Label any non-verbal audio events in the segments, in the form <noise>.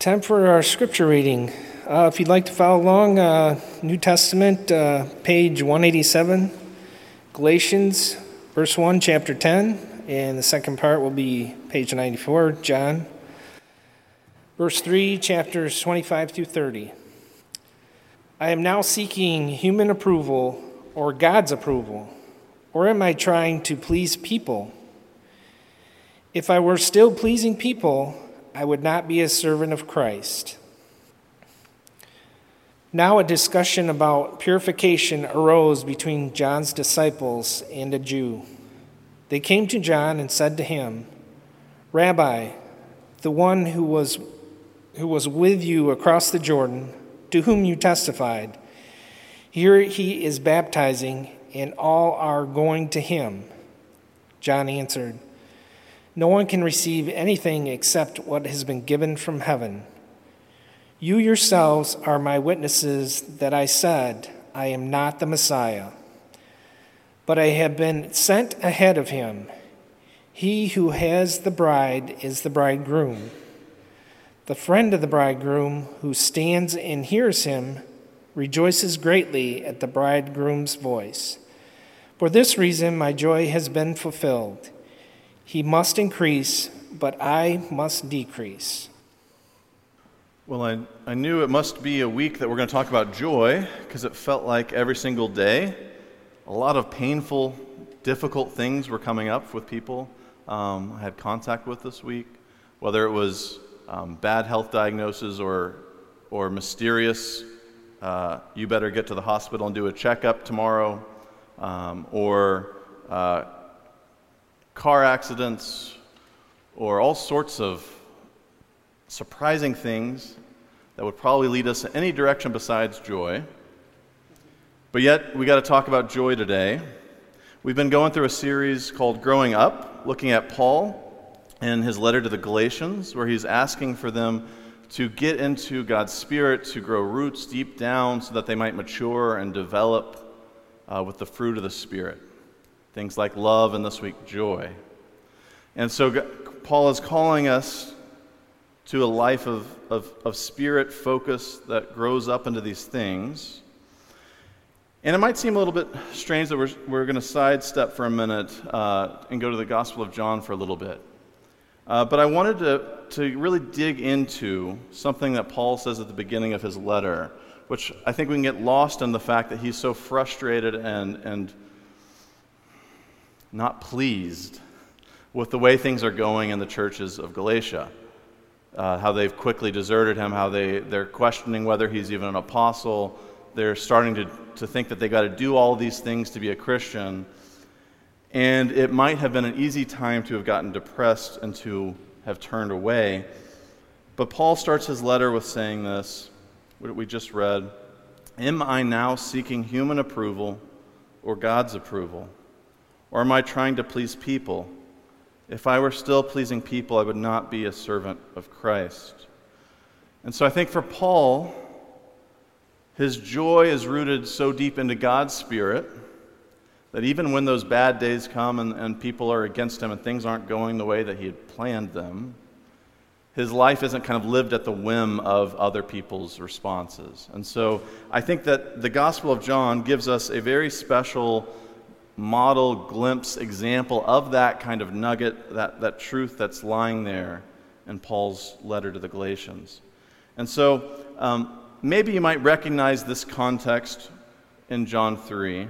Time for our scripture reading. Uh, if you'd like to follow along, uh, New Testament, uh, page 187, Galatians, verse 1, chapter 10, and the second part will be page 94, John, verse 3, chapters 25 through 30. I am now seeking human approval or God's approval, or am I trying to please people? If I were still pleasing people, I would not be a servant of Christ. Now, a discussion about purification arose between John's disciples and a Jew. They came to John and said to him, Rabbi, the one who was, who was with you across the Jordan, to whom you testified, here he is baptizing, and all are going to him. John answered, no one can receive anything except what has been given from heaven. You yourselves are my witnesses that I said, I am not the Messiah, but I have been sent ahead of him. He who has the bride is the bridegroom. The friend of the bridegroom who stands and hears him rejoices greatly at the bridegroom's voice. For this reason, my joy has been fulfilled. He must increase, but I must decrease. Well, I, I knew it must be a week that we're going to talk about joy because it felt like every single day a lot of painful, difficult things were coming up with people um, I had contact with this week, whether it was um, bad health diagnosis or, or mysterious, uh, you better get to the hospital and do a checkup tomorrow, um, or uh, car accidents, or all sorts of surprising things that would probably lead us in any direction besides joy. But yet, we got to talk about joy today. We've been going through a series called Growing Up, looking at Paul and his letter to the Galatians, where he's asking for them to get into God's Spirit, to grow roots deep down so that they might mature and develop uh, with the fruit of the Spirit. Things like love and this week, joy. And so Paul is calling us to a life of, of, of spirit focus that grows up into these things. And it might seem a little bit strange that we're, we're going to sidestep for a minute uh, and go to the Gospel of John for a little bit. Uh, but I wanted to, to really dig into something that Paul says at the beginning of his letter, which I think we can get lost in the fact that he's so frustrated and, and not pleased with the way things are going in the churches of Galatia. Uh, how they've quickly deserted him, how they, they're questioning whether he's even an apostle. They're starting to, to think that they got to do all these things to be a Christian. And it might have been an easy time to have gotten depressed and to have turned away. But Paul starts his letter with saying this, what we just read Am I now seeking human approval or God's approval? Or am I trying to please people? If I were still pleasing people, I would not be a servant of Christ. And so I think for Paul, his joy is rooted so deep into God's Spirit that even when those bad days come and, and people are against him and things aren't going the way that he had planned them, his life isn't kind of lived at the whim of other people's responses. And so I think that the Gospel of John gives us a very special model, glimpse, example of that kind of nugget, that, that truth that's lying there in Paul's letter to the Galatians. And so um, maybe you might recognize this context in John 3.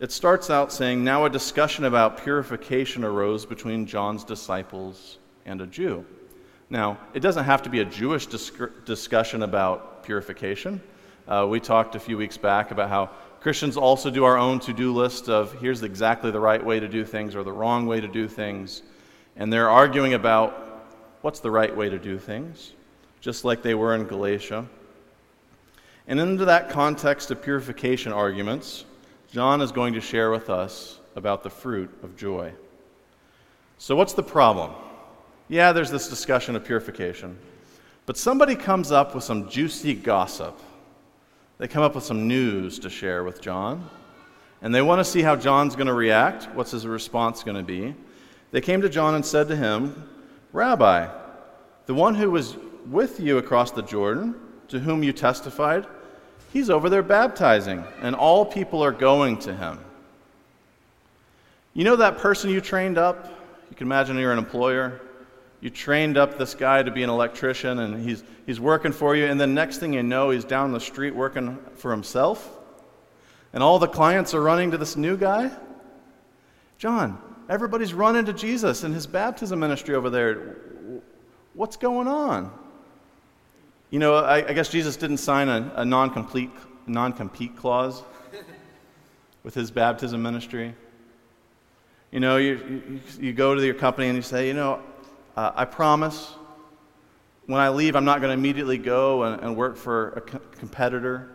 It starts out saying, Now a discussion about purification arose between John's disciples and a Jew. Now, it doesn't have to be a Jewish discussion about purification. Uh, we talked a few weeks back about how Christians also do our own to do list of here's exactly the right way to do things or the wrong way to do things. And they're arguing about what's the right way to do things, just like they were in Galatia. And into that context of purification arguments, John is going to share with us about the fruit of joy. So, what's the problem? Yeah, there's this discussion of purification. But somebody comes up with some juicy gossip they come up with some news to share with John, and they want to see how John's going to react. What's his response going to be? They came to John and said to him, Rabbi, the one who was with you across the Jordan, to whom you testified, he's over there baptizing, and all people are going to him. You know that person you trained up? You can imagine you're an employer. You trained up this guy to be an electrician, and he's, he's working for you, and then next thing you know, he's down the street working for himself, and all the clients are running to this new guy? John, everybody's running to Jesus and his baptism ministry over there. What's going on? You know, I, I guess Jesus didn't sign a, a non-complete, non-compete clause <laughs> with his baptism ministry. You know, you, you, you, go to your company and you say, you know, uh, I promise when I leave, I'm not going to immediately go and, and work for a co- competitor.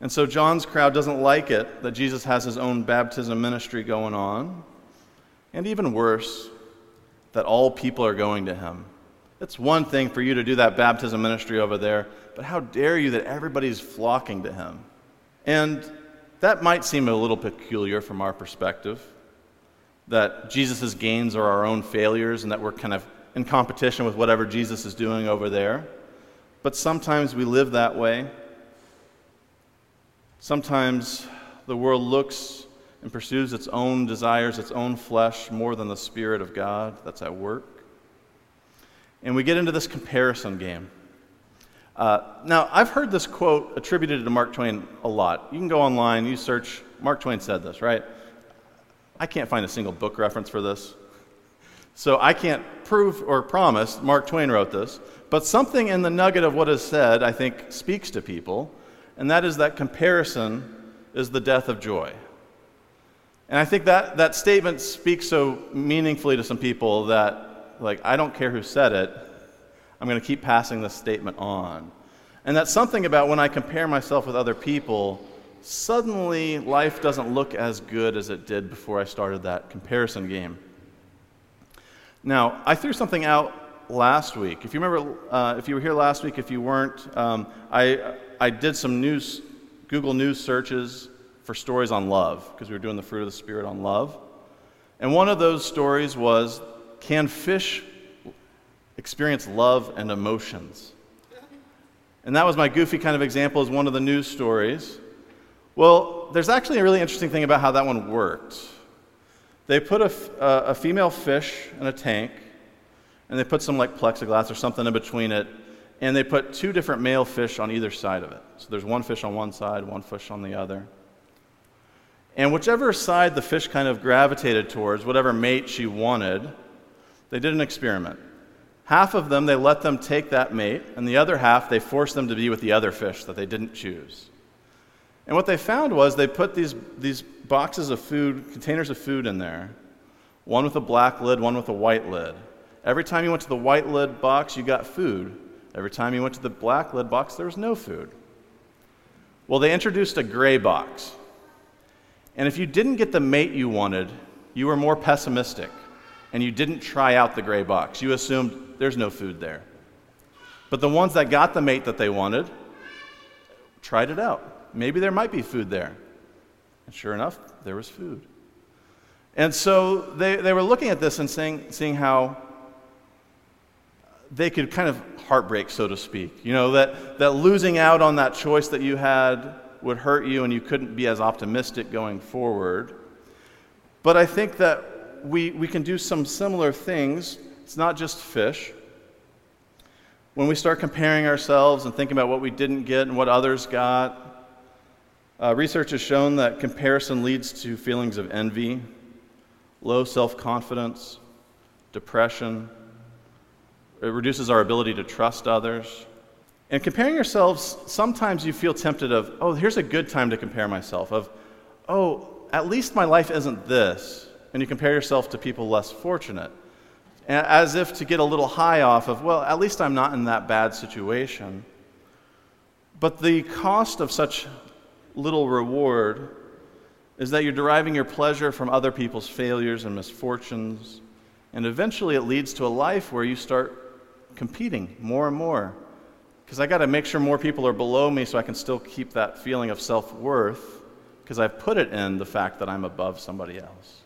And so John's crowd doesn't like it that Jesus has his own baptism ministry going on. And even worse, that all people are going to him. It's one thing for you to do that baptism ministry over there, but how dare you that everybody's flocking to him? And that might seem a little peculiar from our perspective that Jesus' gains are our own failures and that we're kind of in competition with whatever Jesus is doing over there. But sometimes we live that way. Sometimes the world looks and pursues its own desires, its own flesh, more than the Spirit of God that's at work. And we get into this comparison game. Uh, now, I've heard this quote attributed to Mark Twain a lot. You can go online, you search, Mark Twain said this, right? I can't find a single book reference for this. So I can't prove or promise Mark Twain wrote this, but something in the nugget of what is said, I think, speaks to people, and that is that comparison is the death of joy. And I think that, that statement speaks so meaningfully to some people that, like, I don't care who said it, I'm going to keep passing this statement on. And that's something about when I compare myself with other people, suddenly life doesn't look as good as it did before I started that comparison game. Now, I threw something out last week. If you remember, uh, if you were here last week, if you weren't, um, I, I did some news, Google News searches for stories on love, because we were doing the fruit of the Spirit on love. And one of those stories was Can fish experience love and emotions? And that was my goofy kind of example as one of the news stories. Well, there's actually a really interesting thing about how that one worked. They put a, uh, a female fish in a tank, and they put some like plexiglass or something in between it, and they put two different male fish on either side of it. So there's one fish on one side, one fish on the other. And whichever side the fish kind of gravitated towards, whatever mate she wanted, they did an experiment. Half of them, they let them take that mate, and the other half, they forced them to be with the other fish that they didn't choose. And what they found was they put these, these boxes of food, containers of food in there, one with a black lid, one with a white lid. Every time you went to the white lid box, you got food. Every time you went to the black lid box, there was no food. Well, they introduced a gray box. And if you didn't get the mate you wanted, you were more pessimistic and you didn't try out the gray box. You assumed there's no food there. But the ones that got the mate that they wanted tried it out maybe there might be food there. And sure enough, there was food. And so they, they were looking at this and saying, seeing how they could kind of heartbreak, so to speak. You know, that, that losing out on that choice that you had would hurt you and you couldn't be as optimistic going forward. But I think that we, we can do some similar things. It's not just fish. When we start comparing ourselves and thinking about what we didn't get and what others got, uh, research has shown that comparison leads to feelings of envy, low self confidence, depression. It reduces our ability to trust others. And comparing yourselves, sometimes you feel tempted of, oh, here's a good time to compare myself, of, oh, at least my life isn't this. And you compare yourself to people less fortunate, as if to get a little high off of, well, at least I'm not in that bad situation. But the cost of such little reward is that you're deriving your pleasure from other people's failures and misfortunes. And eventually it leads to a life where you start competing more and more. Because I got to make sure more people are below me so I can still keep that feeling of self worth, because I've put it in the fact that I'm above somebody else.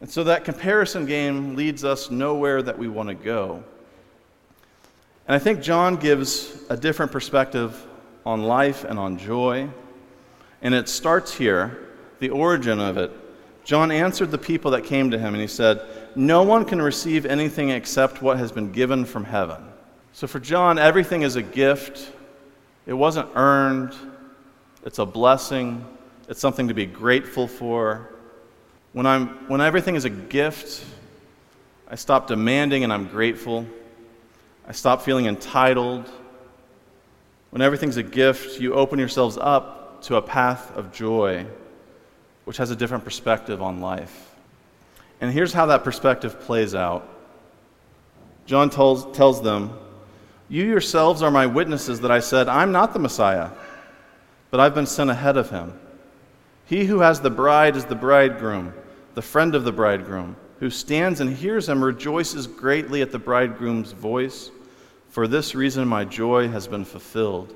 And so that comparison game leads us nowhere that we want to go. And I think John gives a different perspective on life and on joy. And it starts here, the origin of it. John answered the people that came to him, and he said, No one can receive anything except what has been given from heaven. So for John, everything is a gift. It wasn't earned, it's a blessing, it's something to be grateful for. When, I'm, when everything is a gift, I stop demanding and I'm grateful. I stop feeling entitled. When everything's a gift, you open yourselves up to a path of joy, which has a different perspective on life. And here's how that perspective plays out John tells, tells them, You yourselves are my witnesses that I said, I'm not the Messiah, but I've been sent ahead of him. He who has the bride is the bridegroom, the friend of the bridegroom, who stands and hears him rejoices greatly at the bridegroom's voice. For this reason, my joy has been fulfilled.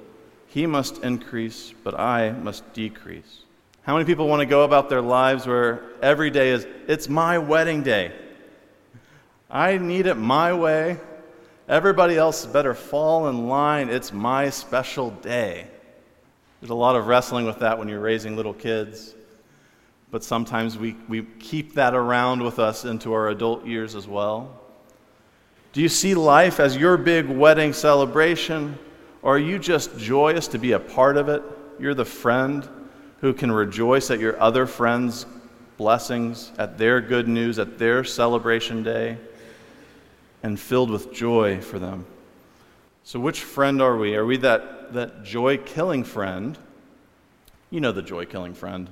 He must increase, but I must decrease. How many people want to go about their lives where every day is, it's my wedding day? I need it my way. Everybody else better fall in line. It's my special day. There's a lot of wrestling with that when you're raising little kids, but sometimes we, we keep that around with us into our adult years as well. Do you see life as your big wedding celebration, or are you just joyous to be a part of it? You're the friend who can rejoice at your other friends' blessings, at their good news, at their celebration day, and filled with joy for them. So, which friend are we? Are we that, that joy killing friend? You know the joy killing friend.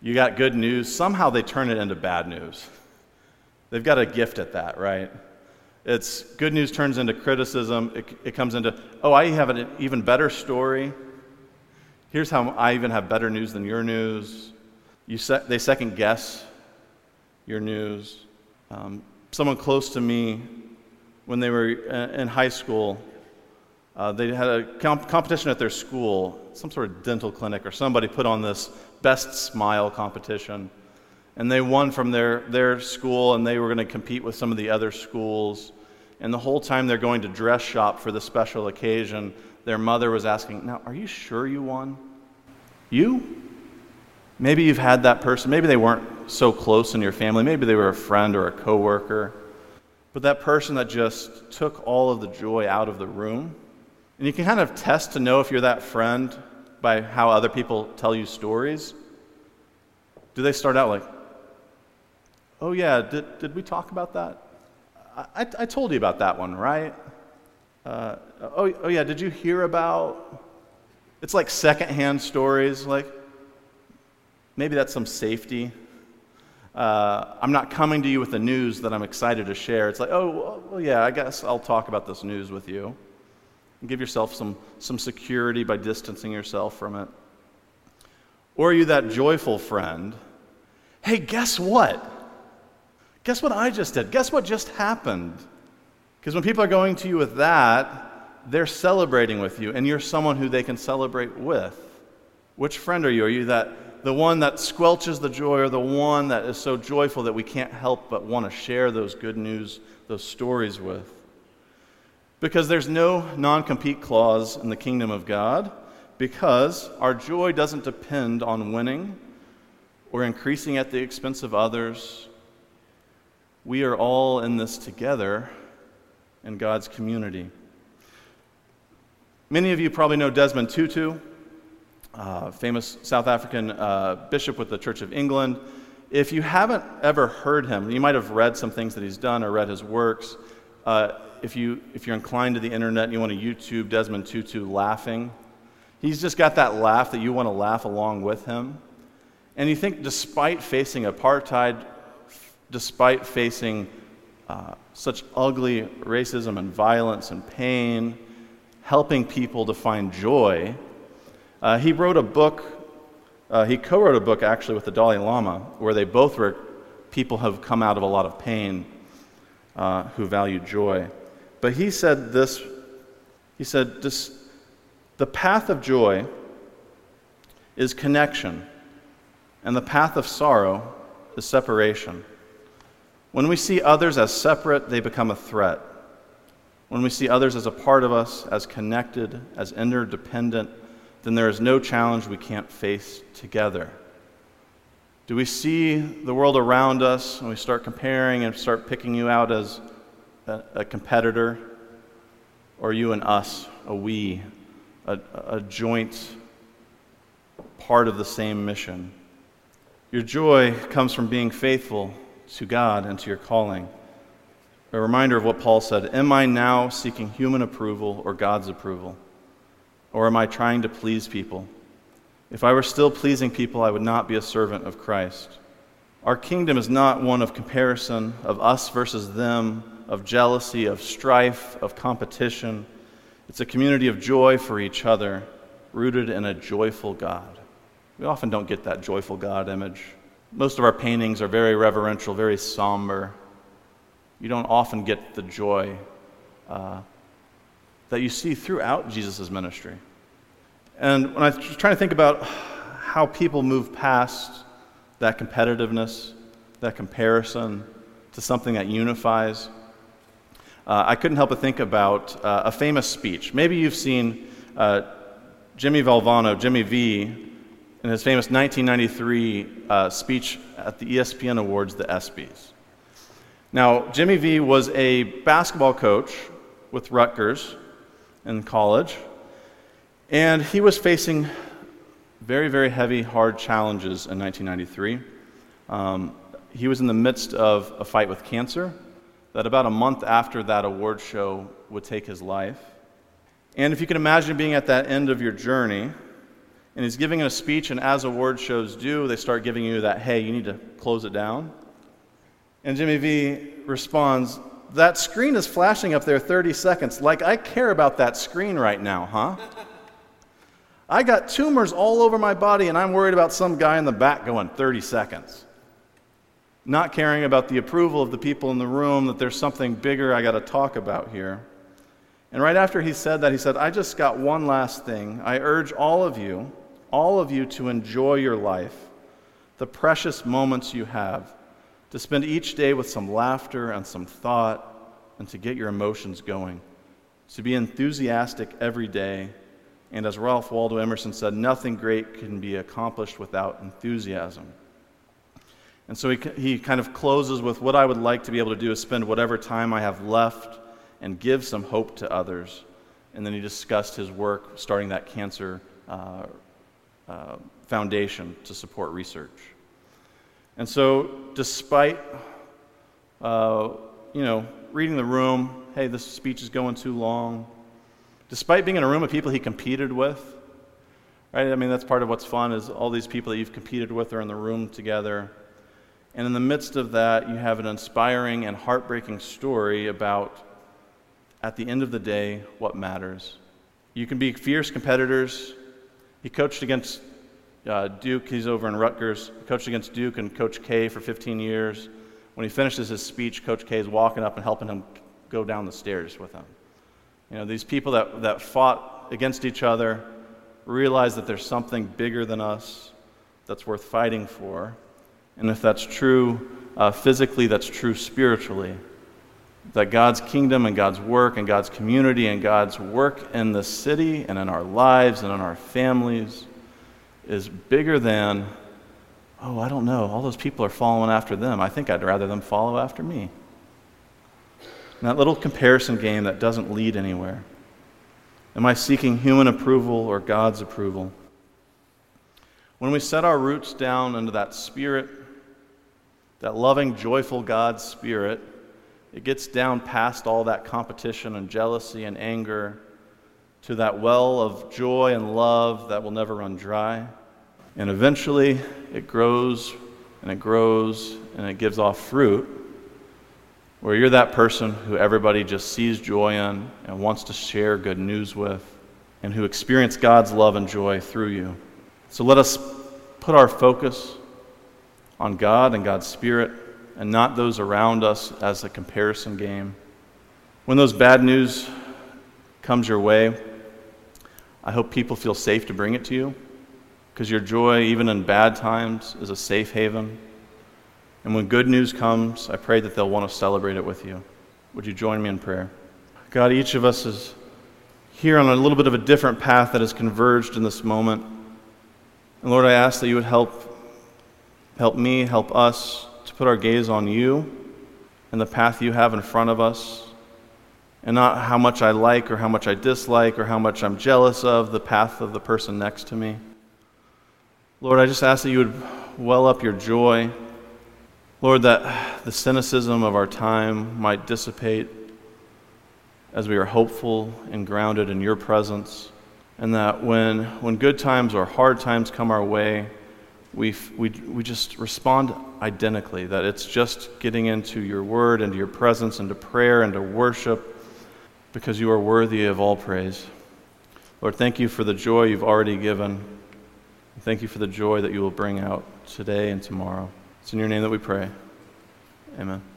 You got good news, somehow they turn it into bad news. They've got a gift at that, right? It's good news turns into criticism. It, it comes into, oh, I have an even better story. Here's how I even have better news than your news. You se- they second guess your news. Um, someone close to me, when they were in high school, uh, they had a comp- competition at their school, some sort of dental clinic, or somebody put on this best smile competition and they won from their, their school and they were going to compete with some of the other schools. And the whole time they're going to dress shop for the special occasion their mother was asking now are you sure you won? You? Maybe you've had that person. Maybe they weren't so close in your family. Maybe they were a friend or a coworker. But that person that just took all of the joy out of the room and you can kind of test to know if you're that friend by how other people tell you stories. Do they start out like Oh, yeah, did, did we talk about that? I, I told you about that one, right? Uh, oh, oh, yeah, did you hear about? It's like secondhand stories, like maybe that's some safety. Uh, I'm not coming to you with the news that I'm excited to share. It's like, oh, well, yeah, I guess I'll talk about this news with you. Give yourself some, some security by distancing yourself from it. Or are you that joyful friend? Hey, guess what? Guess what I just did? Guess what just happened? Because when people are going to you with that, they're celebrating with you, and you're someone who they can celebrate with. Which friend are you? Are you that the one that squelches the joy, or the one that is so joyful that we can't help but want to share those good news, those stories with? Because there's no non compete clause in the kingdom of God, because our joy doesn't depend on winning or increasing at the expense of others we are all in this together in God's community. Many of you probably know Desmond Tutu, famous South African uh, bishop with the Church of England. If you haven't ever heard him, you might have read some things that he's done or read his works. Uh, if, you, if you're inclined to the internet and you want to YouTube Desmond Tutu laughing, he's just got that laugh that you want to laugh along with him. And you think, despite facing apartheid, despite facing uh, such ugly racism and violence and pain, helping people to find joy. Uh, he wrote a book, uh, he co wrote a book actually with the Dalai Lama, where they both were people who have come out of a lot of pain uh, who value joy. But he said this he said, the path of joy is connection, and the path of sorrow is separation. When we see others as separate, they become a threat. when we see others as a part of us, as connected, as interdependent, then there is no challenge we can't face together. Do we see the world around us and we start comparing and start picking you out as a, a competitor? Or you and us, a we, a, a joint part of the same mission? Your joy comes from being faithful to God and to your calling. A reminder of what Paul said Am I now seeking human approval or God's approval? Or am I trying to please people? If I were still pleasing people, I would not be a servant of Christ. Our kingdom is not one of comparison, of us versus them, of jealousy, of strife, of competition. It's a community of joy for each other, rooted in a joyful God. We often don't get that joyful God image. Most of our paintings are very reverential, very somber. You don't often get the joy uh, that you see throughout Jesus' ministry. And when I was trying to think about how people move past that competitiveness, that comparison, to something that unifies, uh, I couldn't help but think about uh, a famous speech. Maybe you've seen uh, Jimmy Valvano, Jimmy V, in his famous 1993 uh, speech at the ESPN Awards, the ESPYs. Now, Jimmy V was a basketball coach with Rutgers in college, and he was facing very, very heavy, hard challenges in 1993. Um, he was in the midst of a fight with cancer that about a month after that award show would take his life. And if you can imagine being at that end of your journey, and he's giving a speech, and as award shows do, they start giving you that, hey, you need to close it down. And Jimmy V responds, That screen is flashing up there 30 seconds. Like, I care about that screen right now, huh? I got tumors all over my body, and I'm worried about some guy in the back going 30 seconds. Not caring about the approval of the people in the room, that there's something bigger I got to talk about here. And right after he said that, he said, I just got one last thing. I urge all of you, all of you, to enjoy your life, the precious moments you have, to spend each day with some laughter and some thought, and to get your emotions going, to be enthusiastic every day and as Ralph Waldo Emerson said, nothing great can be accomplished without enthusiasm. And so he, he kind of closes with what I would like to be able to do is spend whatever time I have left and give some hope to others. And then he discussed his work starting that cancer uh, uh, foundation to support research. And so, despite, uh, you know, reading the room, hey, this speech is going too long, despite being in a room of people he competed with. Right? I mean, that's part of what's fun is all these people that you've competed with are in the room together. And in the midst of that, you have an inspiring and heartbreaking story about, at the end of the day, what matters. You can be fierce competitors. He coached against uh, Duke. He's over in Rutgers. He coached against Duke and Coach K for 15 years. When he finishes his speech, Coach K is walking up and helping him go down the stairs with him. You know, these people that, that fought against each other realize that there's something bigger than us that's worth fighting for. And if that's true uh, physically, that's true spiritually. That God's kingdom and God's work and God's community and God's work in the city and in our lives and in our families is bigger than, oh, I don't know, all those people are following after them. I think I'd rather them follow after me. And that little comparison game that doesn't lead anywhere. Am I seeking human approval or God's approval? When we set our roots down into that spirit, that loving, joyful God spirit, it gets down past all that competition and jealousy and anger to that well of joy and love that will never run dry. And eventually it grows and it grows and it gives off fruit where you're that person who everybody just sees joy in and wants to share good news with, and who experience God's love and joy through you. So let us put our focus on God and God's Spirit and not those around us as a comparison game. When those bad news comes your way, I hope people feel safe to bring it to you because your joy, even in bad times, is a safe haven. And when good news comes, I pray that they'll want to celebrate it with you. Would you join me in prayer? God, each of us is here on a little bit of a different path that has converged in this moment. And Lord, I ask that you would help help me, help us to put our gaze on you and the path you have in front of us, and not how much I like or how much I dislike or how much I'm jealous of the path of the person next to me. Lord, I just ask that you would well up your joy. Lord, that the cynicism of our time might dissipate as we are hopeful and grounded in your presence, and that when, when good times or hard times come our way, we, we, we just respond identically, that it's just getting into your word, into your presence, into prayer, into worship, because you are worthy of all praise. Lord, thank you for the joy you've already given. Thank you for the joy that you will bring out today and tomorrow. It's in your name that we pray. Amen.